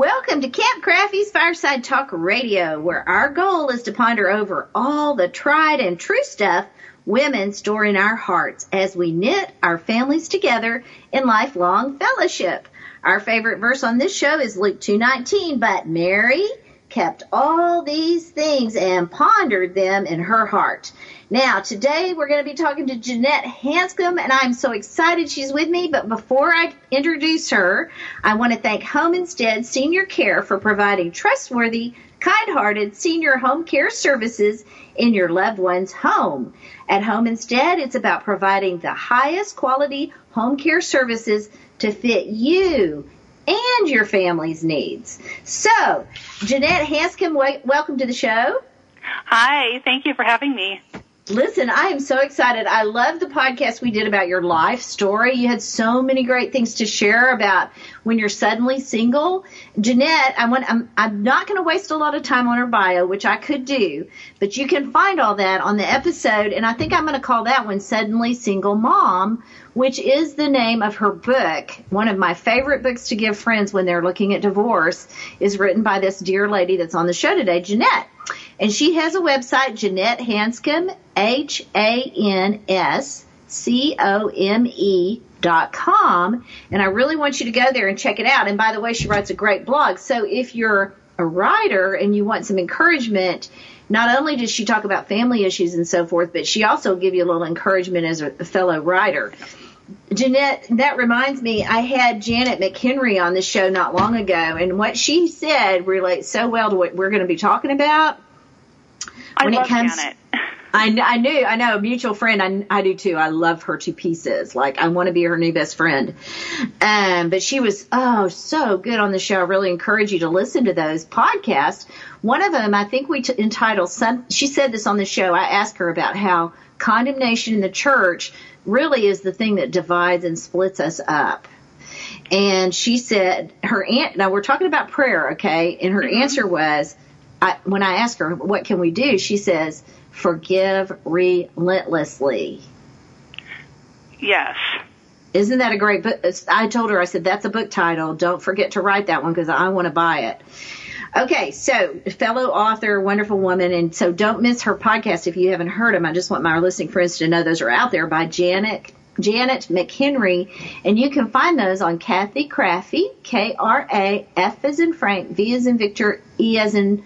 Welcome to Cathy Krafve's Fireside Talk Radio, where our goal is to ponder over all the tried and true stuff women store in our hearts as we knit our families together in lifelong fellowship. Our favorite verse on this show is Luke 2:19, but Mary kept all these things and pondered them in her heart. Now, today we're going to be talking to Jeanette Hanscome, and I'm so excited she's with me. But before I introduce her, I want to thank Home Instead Senior Care for providing trustworthy, kind-hearted senior home care services in your loved one's home. At Home Instead, it's about providing the highest quality home care services to fit you and your family's needs. So, Jeanette Hanscome, welcome to the show. Hi, thank you for having me. Listen, I am so excited. I love the podcast we did about your life story. You had so many great things to share about when you're suddenly single. Jeanette, I want, I'm, I'm not going to waste a lot of time on her bio, which I could do, but you can find all that on the episode. And I think I'm going to call that one Suddenly Single Mom, which is the name of her book. One of my favorite books to give friends when they're looking at divorce is written by this dear lady that's on the show today, Jeanette. And she has a website, Jeanette Hanscome, H A N S C O M E dot com. And I really want you to go there and check it out. And by the way, she writes a great blog. So if you're a writer and you want some encouragement, not only does she talk about family issues and so forth, but she also give you a little encouragement as a fellow writer. Jeanette, that reminds me, I had Janet McHenry on the show not long ago, and what she said relates so well to what we're going to be talking about I when it comes, Janet. I, I knew, I know, a mutual friend. I, I do too. I love her to pieces. Like I want to be her new best friend. Um, but she was, oh, so good on the show. I really encourage you to listen to those podcasts. One of them, I think we t- entitled some, she said this on the show. I asked her about how condemnation in the church really is the thing that divides and splits us up. And she said her aunt, now we're talking about prayer, okay? And her mm-hmm. answer was, I, when I ask her, what can we do? She says, forgive relentlessly. Yes. Isn't that a great book? I told her, I said, that's a book title. Don't forget to write that one because I want to buy it. Okay, so fellow author, wonderful woman, and so don't miss her podcast if you haven't heard them. I just want my listening friends to know those are out there by Janet Janet McHenry, and you can find those on Cathy Krafve, K R A F as in Frank, V as in Victor, E as in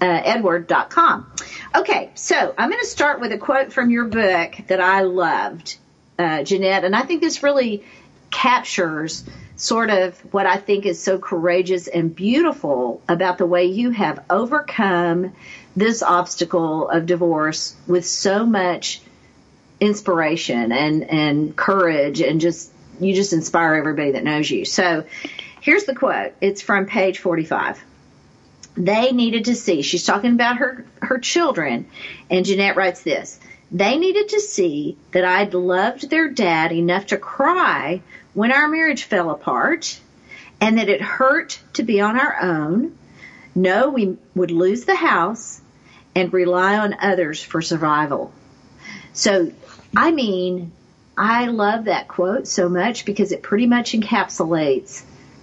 uh, Edward.com. Okay, so I'm going to start with a quote from your book that I loved, uh, Jeanette, and I think this really captures sort of what I think is so courageous and beautiful about the way you have overcome this obstacle of divorce with so much inspiration and, and courage and just, you just inspire everybody that knows you. So here's the quote. It's from page 45 they needed to see. She's talking about her, her children. And Jeanette writes this. They needed to see that I'd loved their dad enough to cry when our marriage fell apart and that it hurt to be on our own. No, we would lose the house and rely on others for survival. So, I mean, I love that quote so much because it pretty much encapsulates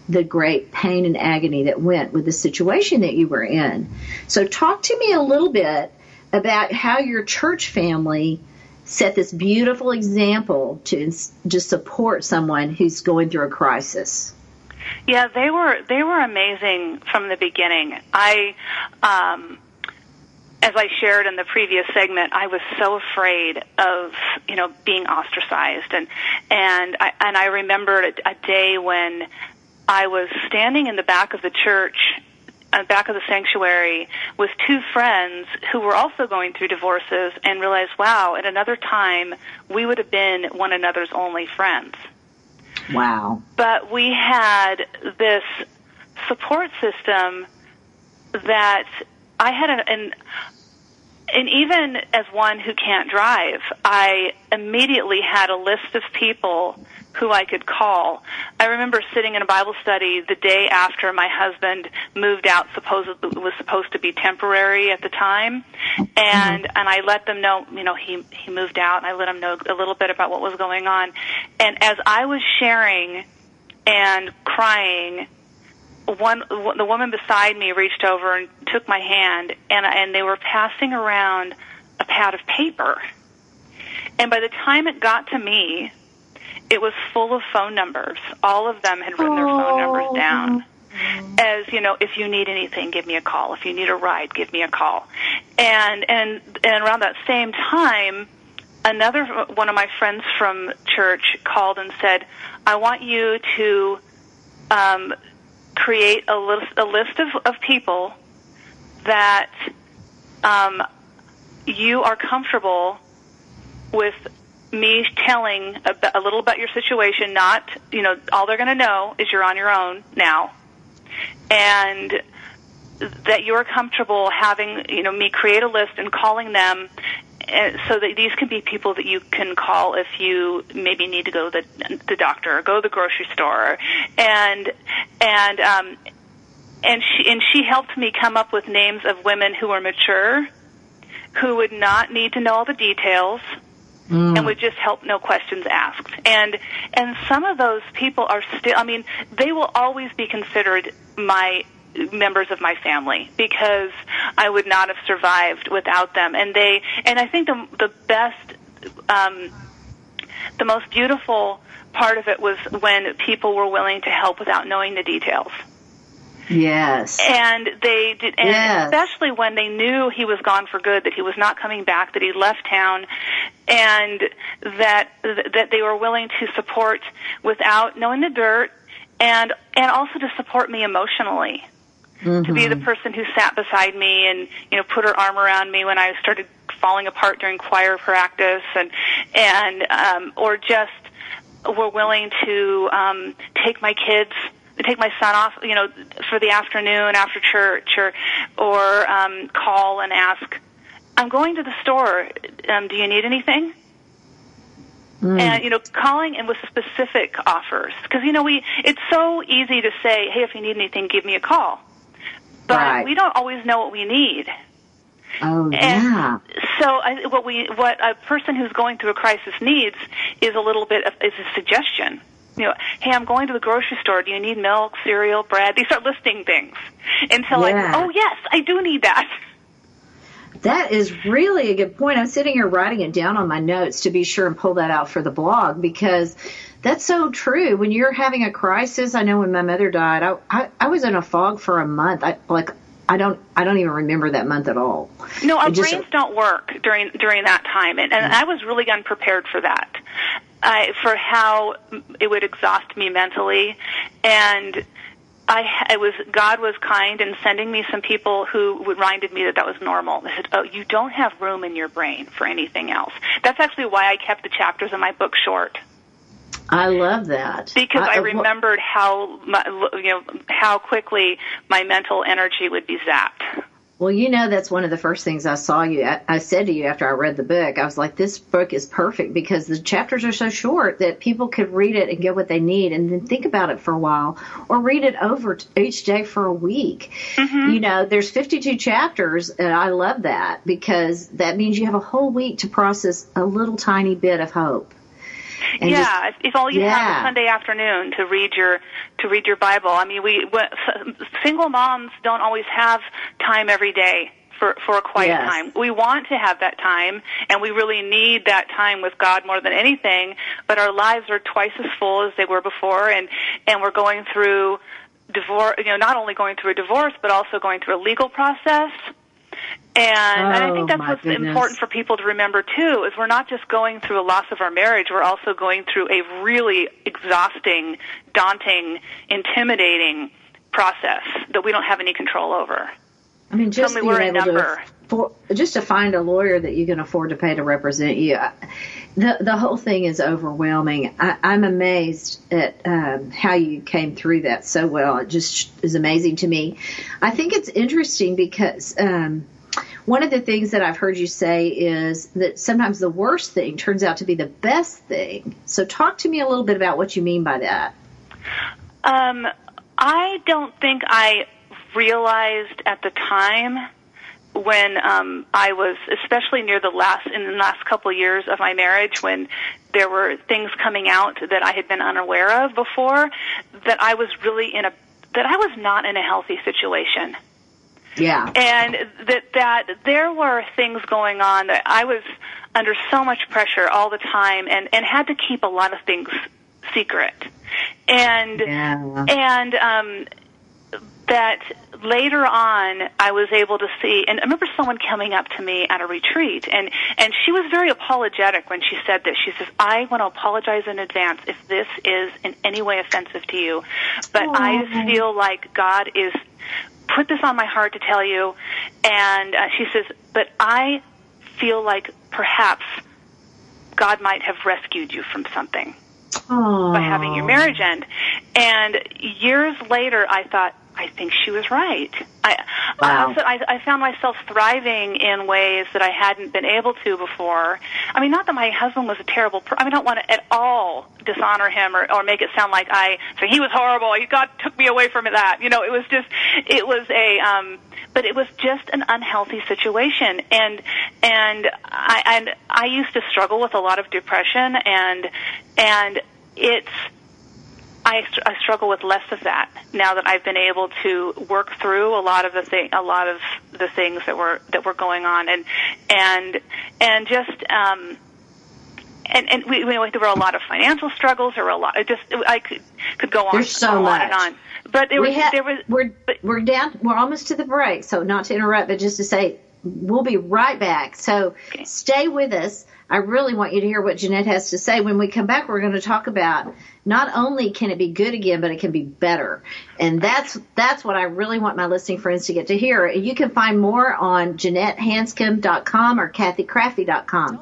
the great pain and agony that went with the situation that you were in. So talk to me a little bit about how your church family set this beautiful example to just support someone who's going through a crisis. Yeah, they were they were amazing from the beginning. I um as I shared in the previous segment, I was so afraid of, you know, being ostracized and and I and I remembered a, a day when I was standing in the back of the church, uh, back of the sanctuary, with two friends who were also going through divorces, and realized, wow, at another time we would have been one another's only friends. Wow. But we had this support system that I had an, an and even as one who can't drive, I immediately had a list of people who I could call. I remember sitting in a Bible study the day after my husband moved out, supposed was supposed to be temporary at the time, and and I let them know, you know, he he moved out, and I let them know a little bit about what was going on, and as I was sharing and crying one the woman beside me reached over and took my hand and and they were passing around a pad of paper and by the time it got to me it was full of phone numbers. All of them had written their phone numbers down. As you know if you need anything give me a call. If you need a ride give me a call. And and and around that same time another one of my friends from church called and said i want you to um create a list, a list of, of people that um, you are comfortable with me telling a, a little about your situation. Not, you know, all they're going to know is you're on your own now, and that you're comfortable having, you know, me create a list and calling them so that these can be people that you can call if you maybe need to go to the, the doctor or go to the grocery store and and um and she and she helped me come up with names of women who were mature who would not need to know all the details mm. and would just help no questions asked and and some of those people are still i mean they will always be considered my members of my family because I would not have survived without them. And they, and I think the the best, um, the most beautiful part of it was when people were willing to help without knowing the details. Yes. And they did, and yes. especially when they knew he was gone for good, that he was not coming back, that he left town, and that that they were willing to support without knowing the dirt, and and also to support me emotionally mm-hmm. to be the mm-hmm. person who sat beside me and you know put her arm around me when I started falling apart during choir practice and and um, or just were willing to um, take my kids take my son off, you know, for the afternoon after church, or or um, call and ask, "I'm going to the store. Um, do you need anything?" Mm. And you know, calling and with specific offers, because you know, we it's so easy to say, "Hey, if you need anything, give me a call." but right. we don't always know what we need. Oh and yeah. So I, what we what a person who's going through a crisis needs is a little bit of is a suggestion. You know, hey, I'm going to the grocery store. Do you need milk, cereal, bread? They start listing things until yeah. like, oh yes, I do need that. That is really a good point. I'm sitting here writing it down on my notes to be sure and pull that out for the blog because that's so true. When you're having a crisis, I know when my mother died, I, I, I was in a fog for a month. I like I don't I don't even remember that month at all. No, our just, brains don't work during during that time, and, and mm. I was really unprepared for that. I, for how it would exhaust me mentally, and I, I was God was kind in sending me some people who reminded me that that was normal. They said, "Oh, you don't have room in your brain for anything else." That's actually why I kept the chapters in my book short. I love that because I, I remembered how you know how quickly my mental energy would be zapped. Well, you know that's one of the first things I saw you. I said to you after I read the book, I was like, "This book is perfect because the chapters are so short that people could read it and get what they need, and then think about it for a while, or read it over each day for a week." Mm-hmm. You know, there's 52 chapters, and I love that because that means you have a whole week to process a little tiny bit of hope. And yeah, just, if all you yeah. have is Sunday afternoon to read your to read your Bible. I mean, we, we single moms don't always have time every day for for a quiet yes. time. We want to have that time, and we really need that time with God more than anything. But our lives are twice as full as they were before, and and we're going through divorce. You know, not only going through a divorce, but also going through a legal process and, oh, and I think oh, that's what's goodness. important for people to remember too, is we're not just going through a loss of our marriage, we're also going through a really exhausting, daunting, intimidating process that we don't have any control over. I mean, just being able to, for, just to find a lawyer that you can afford to pay to represent you. The the whole thing is overwhelming. I, I'm amazed at um, how you came through that so well. It just is amazing to me. I think it's interesting because um, one of the things that I've heard you say is that sometimes the worst thing turns out to be the best thing. So, talk to me a little bit about what you mean by that. Um, I don't think I realized at the time when um, I was, especially near the last in the last couple of years of my marriage, when there were things coming out that I had been unaware of before, that I was really in a that I was not in a healthy situation. Yeah. And that that there were things going on that I was under so much pressure all the time and and had to keep a lot of things secret. And Yeah. and um that later on I was able to see and I remember someone coming up to me at a retreat and and she was very apologetic when she said this. She says, "I want to apologize in advance if this is in any way offensive to you, but I just feel like God is put this on my heart to tell you." And uh, she says, "But I feel like perhaps God might have rescued you from something." by having your marriage end. And years later, I thought, I think she was right. I, Wow. I, I found myself thriving in ways that I hadn't been able to before. I mean, not that my husband was a terrible. Per- I mean, I don't want to at all dishonor him or, or make it sound like I. So he was horrible. He God took me away from that. You know, it was just. It was a. Um, but it was just an unhealthy situation, and and I and I used to struggle with a lot of depression, and and it's I, I struggle with less of that now that I've been able to work through a lot of the thing, a lot of the things that were that were going on, and and and just um, and and we, we there were a lot of financial struggles. There were a lot. It just I could could go on, There's so on much. and on. But there we was ha- there was we're but- we're down we're almost to the break so not to interrupt but just to say we'll be right back. So Okay. stay with us. I really want you to hear what jeanette has to say. When we come back we're going to talk about not only can it be good again but it can be better. And that's that's what i really want my listening friends to get to hear. You can find more on jeanettehanscome.com or cathykrafve.com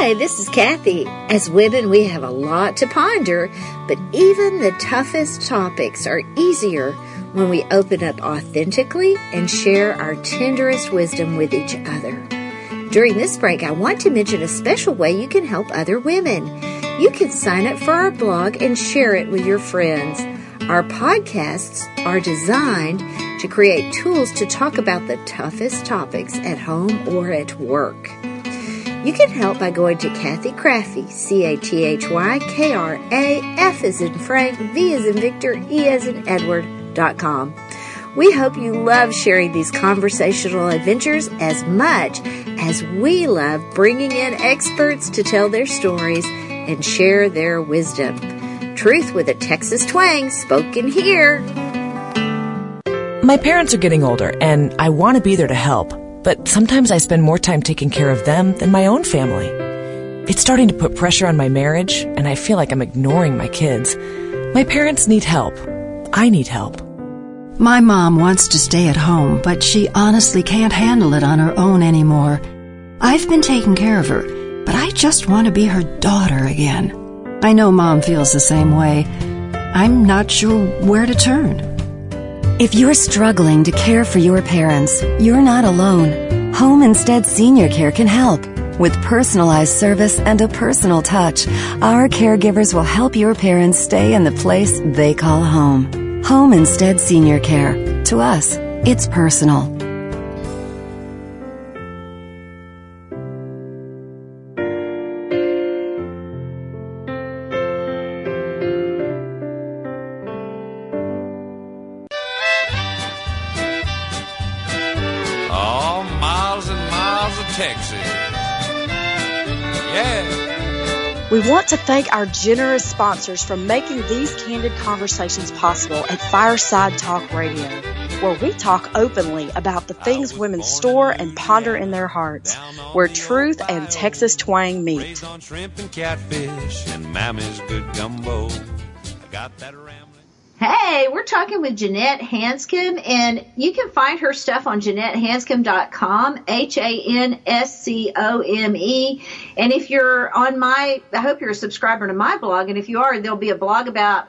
Hi, this is Cathy. As women, we have a lot to ponder, but even the toughest topics are easier when we open up authentically and share our tenderest wisdom with each other. During this break, I want to mention a special way you can help other women. You can sign up for our blog and share it with your friends. Our podcasts are designed to create tools to talk about the toughest topics at home or at work. You can help by going to Cathy Krafve, C A T H Y K R A F as in Frank, V as in Victor, E as in Edward dot com. We hope you love sharing these conversational adventures as much as we love bringing in experts to tell their stories and share their wisdom. Truth with a Texas twang spoken here. My parents are getting older, and I want to be there to help, but sometimes I spend more time taking care of them than my own family. It's starting to put pressure on my marriage, and I feel like I'm ignoring my kids. My parents need help. I need help. My mom wants to stay at home, but she honestly can't handle it on her own anymore. I've been taking care of her, but I just want to be her daughter again. I know mom feels the same way. I'm not sure where to turn. If you're struggling to care for your parents, you're not alone. Home Instead Senior Care can help. With personalized service and a personal touch, our caregivers will help your parents stay in the place they call home. Home Instead Senior Care. To us, it's personal. Texas. Yeah. We want to thank our generous sponsors for making these candid conversations possible at Fireside Talk Radio, where we talk openly about the things women store and ponder in their hearts, where truth and Texas twang meet. Hey, we're talking with Jeanette Hanscome, and you can find her stuff on JeanetteHanscome.com, H-A-N-S-C-O-M-E. And if you're on my, I hope you're a subscriber to my blog, and if you are, there'll be a blog about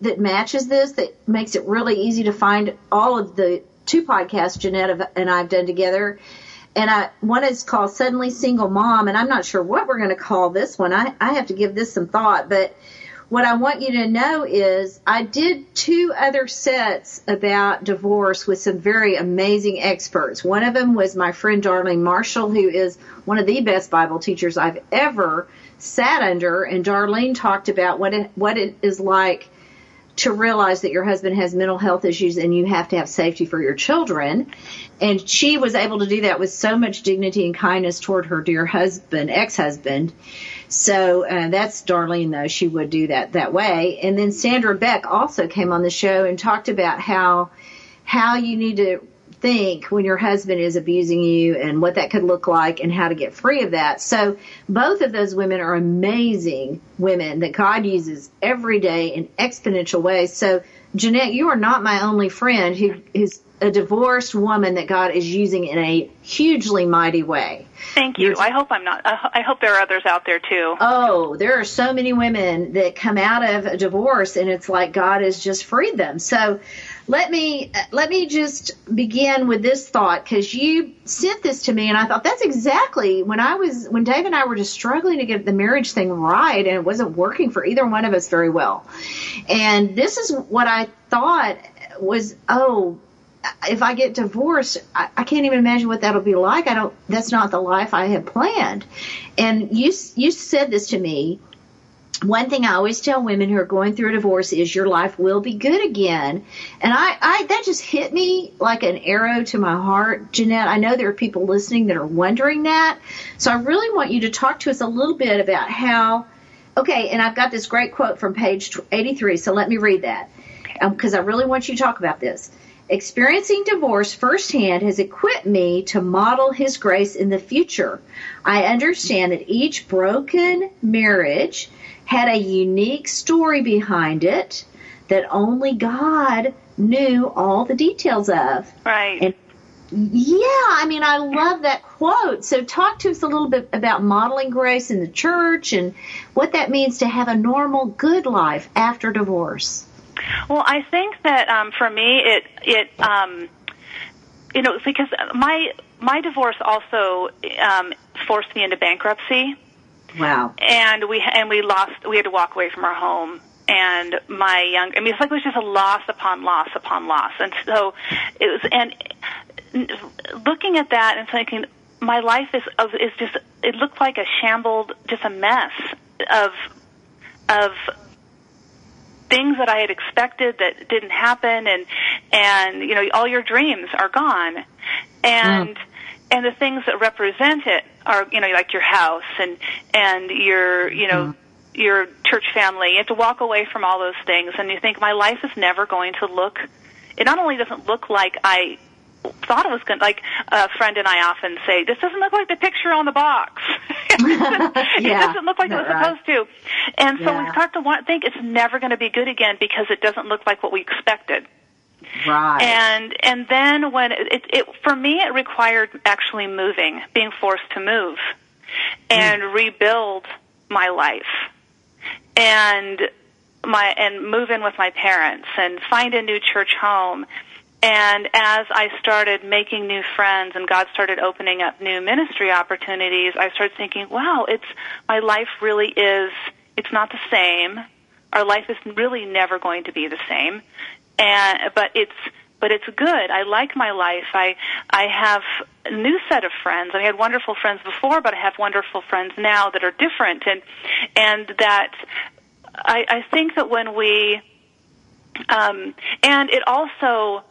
that matches this that makes it really easy to find all of the two podcasts Jeanette and I've done together. And I, one is called Suddenly Single Mom, and I'm not sure what we're going to call this one. I, I have to give this some thought, but what I want you to know is I did two other sets about divorce with some very amazing experts. One of them was my friend Darlene Marshall, who is one of the best Bible teachers I've ever sat under. And Darlene talked about what it, what it is like to realize that your husband has mental health issues and you have to have safety for your children. And she was able to do that with so much dignity and kindness toward her dear husband, ex-husband. So uh, that's Darlene, though. She would do that that way. And then Sandra Beck also came on the show and talked about how how you need to think when your husband is abusing you and what that could look like and how to get free of that. So both of those women are amazing women that God uses every day in exponential ways. So Jeanette, you are not my only friend who is a divorced woman that God is using in a hugely mighty way. Thank you. I hope I'm not. Uh, I hope there are others out there too. Oh, there are so many women that come out of a divorce and it's like God has just freed them. So let me let me just begin with this thought because you sent this to me and I thought that's exactly when I was when Dave and I were just struggling to get the marriage thing right and it wasn't working for either one of us very well. And this is what I thought was oh if I get divorced, I, I can't even imagine what that'll be like. I don't. That's not the life I had planned. And you you said this to me. One thing I always tell women who are going through a divorce is your life will be good again. And I, I that just hit me like an arrow to my heart, Jeanette. I know there are people listening that are wondering that. So I really want you to talk to us a little bit about how. Okay, and I've got this great quote from page 83. So let me read that because um, I really want you to talk about this. Experiencing divorce firsthand has equipped me to model His grace in the future. I understand that each broken marriage had a unique story behind it that only God knew all the details of. Right. And yeah, I mean, I love that quote. So talk to us a little bit about modeling grace in the church and what that means to have a normal, good life after divorce. Well, I think that um, for me, it it um, you know because my my divorce also um, forced me into bankruptcy. Wow. And we and we lost. We had to walk away from our home. And my young, I mean, it's like it was just a loss upon loss upon loss. And so it was, and looking at that and thinking, my life is is just. It looked like a shambled, just a mess of of things that I had expected that didn't happen and and you know all your dreams are gone and mm. and the things that represent it are you know like your house and and your you know mm. your church family you have to walk away from all those things and you think my life is never going to look it not only doesn't look like I thought it was going to, like a friend and I often say, this doesn't look like the picture on the box. it yeah, doesn't look like it was right. supposed to. And so Yeah. we start to want, think it's never going to be good again because it doesn't look like what we expected. Right. And and then when it, it, it for me it required actually moving, being forced to move and mm. rebuild my life. And my and move in with my parents and find a new church home. And as I started making new friends and God started opening up new ministry opportunities, I started thinking, wow, it's my life really is it's not the same. Our life is really never going to be the same. And but it's but it's good. I like my life. I I have a new set of friends. I had wonderful friends before, but I have wonderful friends now that are different and and that I, I think that when we um, and it also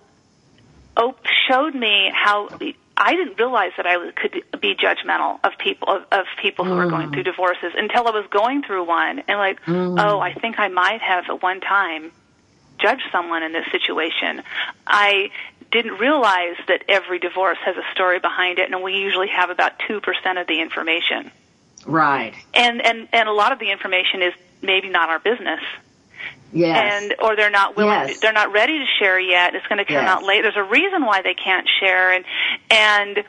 op- showed me how I didn't realize that I could be judgmental of people of, of people who are going mm. through divorces until I was going through one and like, mm. oh, I think I might have at one time judged someone in this situation. I didn't realize that every divorce has a story behind it, and we usually have about two percent of the information. Right. And and and a lot of the information is maybe not our business. Yes. And or they're not willing. Yes. They're not ready to share yet. It's going to come Yes. out late. There's a reason why they can't share, and and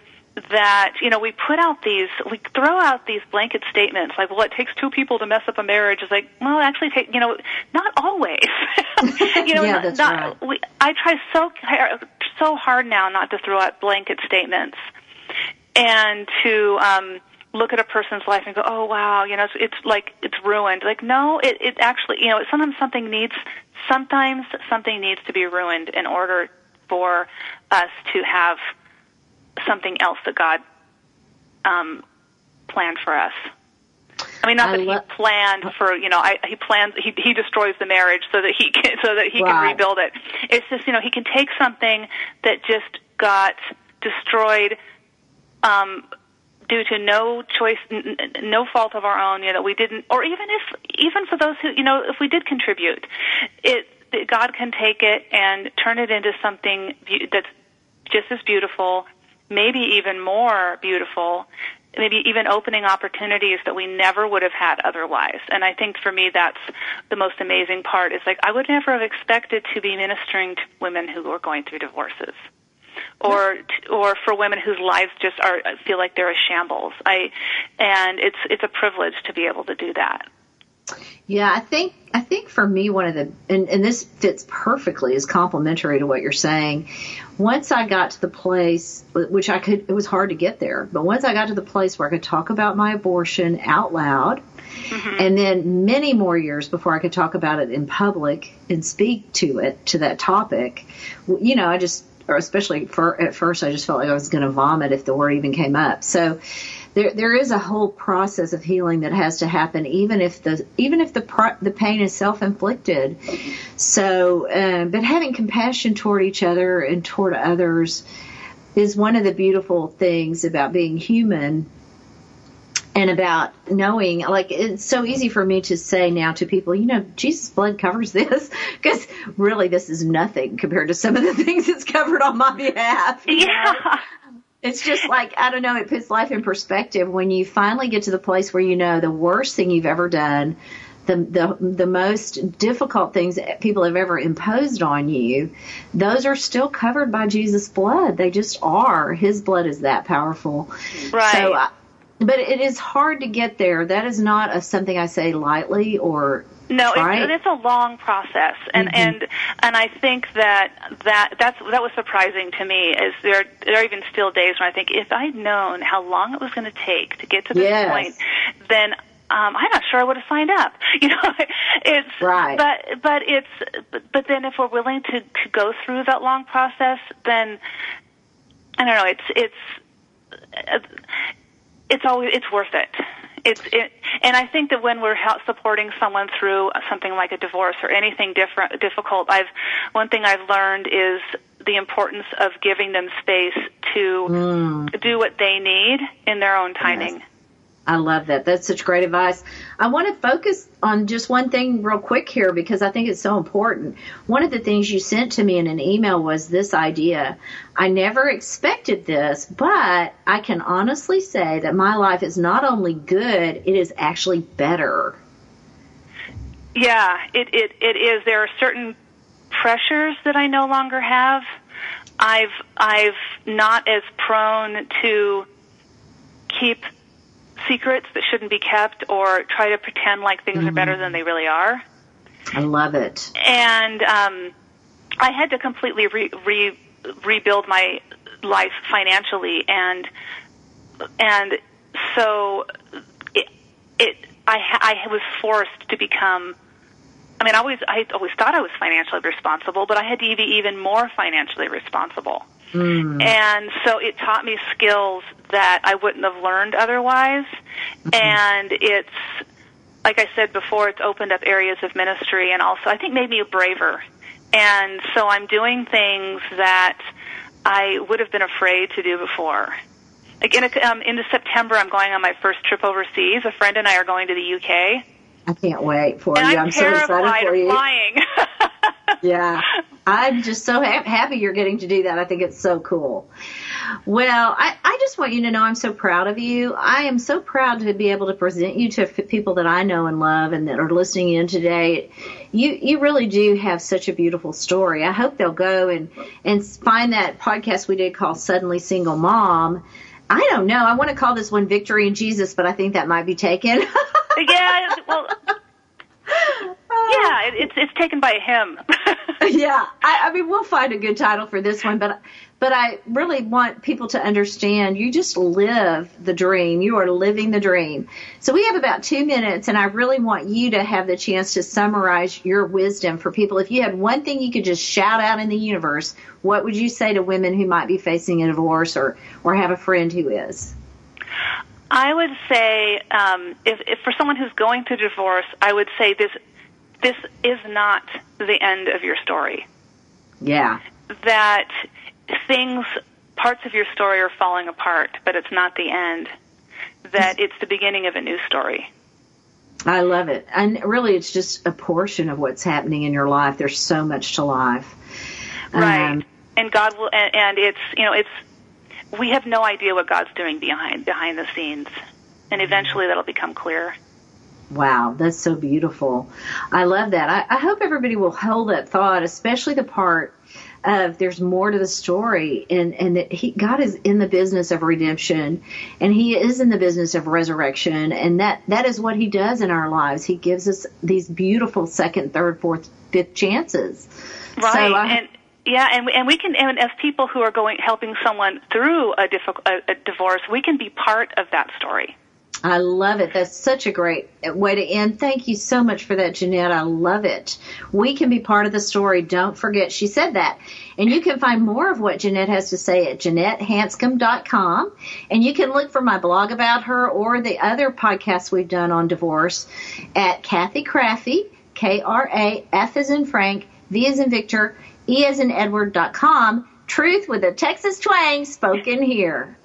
that you know we put out these we throw out these blanket statements like well it takes two people to mess up a marriage it's like well actually take you know not always you know Yeah, not, that's not, right. we I try so so hard now not to throw out blanket statements and to um look at a person's life and go oh wow you know it's, it's like it's ruined like no it it actually you know sometimes something needs sometimes something needs to be ruined in order for us to have something else that God um planned for us I mean, not I that lo- he planned for you know. I, he plans he he destroys the marriage so that he can so that he can rebuild it. It's just you know he can take something that just got destroyed um, due to no choice, n- no fault of our own. You know, we didn't, or even if even for those who you know, if we did contribute, it God can take it and turn it into something beau- that's just as beautiful, maybe even more beautiful, maybe even opening opportunities that we never would have had otherwise. And I think for me that's the most amazing part is like I would never have expected to be ministering to women who are going through divorces. Or or for women whose lives just are feel like they're a shambles. I and it's it's a privilege to be able to do that. Yeah, I think I think for me one of the and, and this fits perfectly is complementary to what you're saying. Once I got to the place which I could it was hard to get there, but once I got to the place where I could talk about my abortion out loud mm-hmm. and then many more years before I could talk about it in public and speak to it to that topic, you know, I just or especially for at first I just felt like I was going to vomit if the word even came up. So there there is a whole process of healing that has to happen even if the even if the the pain is self-inflicted so uh, but having compassion toward each other and toward others is one of the beautiful things about being human and about knowing like it's so easy for me to say now to people you know jesus blood covers this because really this is nothing compared to some of the things it's covered on my behalf you know? Yeah. it's just like I don't know. It puts life in perspective when you finally get to the place where you know the worst thing you've ever done, the the the most difficult things that people have ever imposed on you. Those are still covered by Jesus' blood. They just are. His blood is that powerful. Right. So, I, but it is hard to get there. That is not a, something I say lightly or No, it's, it's a long process, and and and I think that that that's that was surprising to me. Is there there are even still days when I think if I'd known how long it was going to take to get to this Yes. point, then um, I'm not sure I would have signed up. You know, it's Right. But but it's but, but then if we're willing to to go through that long process, then I don't know. It's it's uh, it's always it's worth it. It's it, and I think that when we're help supporting someone through something like a divorce or anything different difficult, I've one thing I've learned is the importance of giving them space to mm. do what they need in their own timing. I love that. That's such great advice. I want to focus on just one thing real quick here because I think it's so important. One of the things you sent to me in an email was this idea. I never expected this, but I can honestly say that my life is not only good, it is actually better. Yeah, it, it it is. There are certain pressures that I no longer have. I've I've not as prone to keep secrets that shouldn't be kept or try to pretend like things are better than they really are. I love it. And um, I had to completely re- re- rebuild my life financially, and and so it, it I I was forced to become. I mean, I always I always thought I was financially responsible, but I had to be even more financially responsible. And so it taught me skills that I wouldn't have learned otherwise. And it's, like I said before, it's opened up areas of ministry and also I think made me braver. And so I'm doing things that I would have been afraid to do before. Like in a, um, into September, I'm going on my first trip overseas. A friend and I are going to the UK. I can't wait for and you. I'm, I'm so excited for you. flying. yeah, I'm just so ha- happy you're getting to do that. I think it's so cool. Well, I, I just want you to know I'm so proud of you. I am so proud to be able to present you to f- people that I know and love and that are listening in today. You you really do have such a beautiful story. I hope they'll go and and find that podcast we did called Suddenly Single Mom. I don't know. I want to call this one Victory in Jesus, but I think that might be taken. yeah, well, yeah, it, it's it's taken by him. yeah, I, I mean we'll find a good title for this one, but but I really want people to understand you just live the dream. You are living the dream. So we have about two minutes, and I really want you to have the chance to summarize your wisdom for people. If you had one thing you could just shout out in the universe, what would you say to women who might be facing a divorce or or have a friend who is? I would say, um, if, if for someone who's going through divorce, I would say this this is not the end of your story. Yeah. That things, parts of your story are falling apart, but it's not the end. That it's the beginning of a new story. I love it. And really, it's just a portion of what's happening in your life. There's so much to life. Right. Um, and God will, and, and it's, you know, it's, we have no idea what God's doing behind, behind the scenes. And eventually that'll become clear. Wow, that's so beautiful. I love that. I, I hope everybody will hold that thought, especially the part of there's more to the story and, and that he, God is in the business of redemption and he is in the business of resurrection. And that, that is what he does in our lives. He gives us these beautiful second, third, fourth, fifth chances. Right. So I, and, yeah, and and we can, and as people who are going helping someone through a, difficult, a, a divorce, we can be part of that story. I love it. That's such a great way to end. Thank you so much for that, Jeanette. I love it. We can be part of the story. Don't forget she said that. And you can find more of what Jeanette has to say at JeanetteHanscome.com. And you can look for my blog about her or the other podcasts we've done on divorce at Cathy Krafve, K-R-A-F as in Frank, V as in Victor, E as in Edward.com. Truth with a Texas twang spoken here.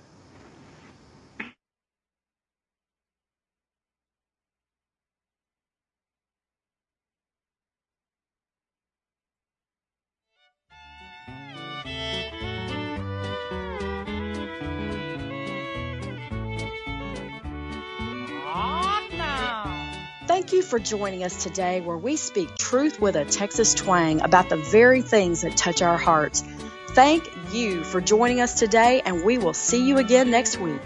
For joining us today where we speak truth with a Texas twang about the very things that touch our hearts. Thank you for joining us today, and we will see you again next week.